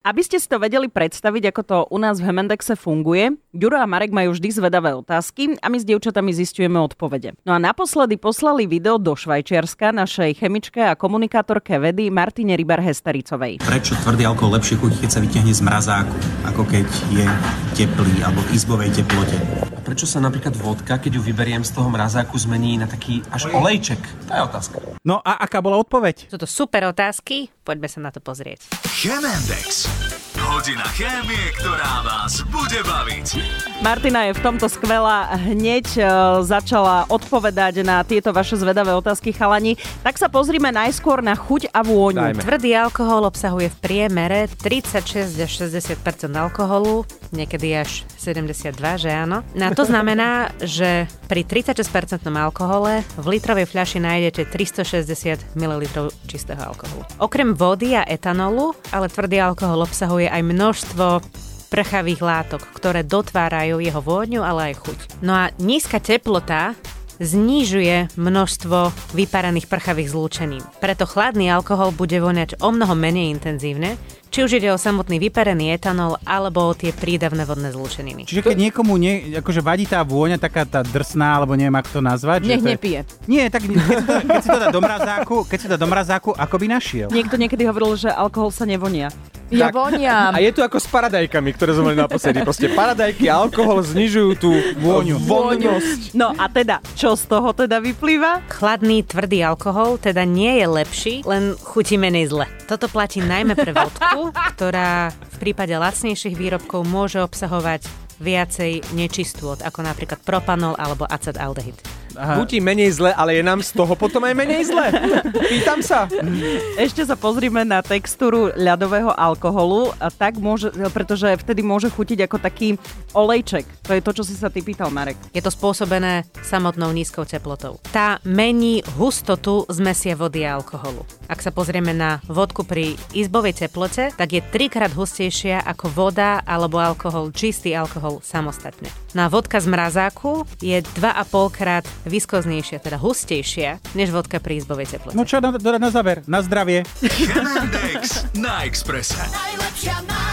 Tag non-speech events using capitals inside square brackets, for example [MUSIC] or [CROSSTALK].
Aby ste si to vedeli predstaviť, ako to u nás v Hemendexe funguje, Ďuro a Marek majú vždy zvedavé otázky a my s dievčatami zistujeme odpovede. No a naposledy poslali video do Švajčiarska našej chemičke a komunikátorke vedy Martine Rybar-Hestericovej. Prečo tvrdý alkohol lepšie chutí, keď sa vyťahne z mrazáku, ako keď je teplý alebo v izbovej teplote? Prečo sa napríklad vodka, keď ju vyberiem z toho mrazáku, zmení na taký až olejček? To je otázka. No a aká bola odpoveď? Sú to super otázky, poďme sa na to pozrieť. Chemendex. Hodina chémie, ktorá vás bude baviť. Martina je v tomto skvelá. Hneď e, začala odpovedať na tieto vaše zvedavé otázky chalani. Tak sa pozrime najskôr na chuť a vôňu. Dajme. Tvrdý alkohol obsahuje v priemere 36 až 60% alkoholu, niekedy až 72, že áno. No a to znamená, [LAUGHS] že pri 36% alkohole v litrovej fľaši nájdete 360 ml čistého alkoholu. Okrem vody a etanolu, ale tvrdý alkohol obsahuje aj množstvo prchavých látok, ktoré dotvárajú jeho vôňu, ale aj chuť. No a nízka teplota znižuje množstvo vypáraných prchavých zlúčenín. Preto chladný alkohol bude voňať o mnoho menej intenzívne, či už ide o samotný vyparený etanol alebo o tie prídavné vodné zlúčeniny. Čiže keď niekomu nie, akože vadí tá vôňa, taká tá drsná, alebo neviem, ako to nazvať. že Nech to je- nepije. Nie, tak keď si, to, keď si to dá do mrazáku, keď si to dá do mrazáku, ako by našiel? Niekto niekedy hovoril, že alkohol sa nevonia. Ja voniam. A je to ako s paradajkami, ktoré sme mali naposledy. Proste paradajky a alkohol znižujú tú vôňu. Vonnosť. No a teda, čo z toho teda vyplýva? Chladný, tvrdý alkohol teda nie je lepší, len chutí menej zle. Toto platí najmä pre vodku, ktorá v prípade lacnejších výrobkov môže obsahovať viacej nečistôt, ako napríklad propanol alebo acetaldehyd. Chutí menej zle, ale je nám z toho potom aj menej zle. Pýtam sa. Ešte sa pozrime na textúru ľadového alkoholu, a tak môže, pretože vtedy môže chutiť ako taký olejček. To je to, čo si sa ty pýtal, Marek. Je to spôsobené samotnou nízkou teplotou. Tá mení hustotu zmesie vody a alkoholu. Ak sa pozrieme na vodku pri izbovej teplote, tak je trikrát hustejšia ako voda alebo alkohol, čistý alkohol samostatne. No a vodka z mrazáku je 2,5 krát viskoznejšia, teda hustejšia, než vodka pri izbovej teplote. No čo na, na, na záver? Na zdravie. Na Exprese. Najlepšia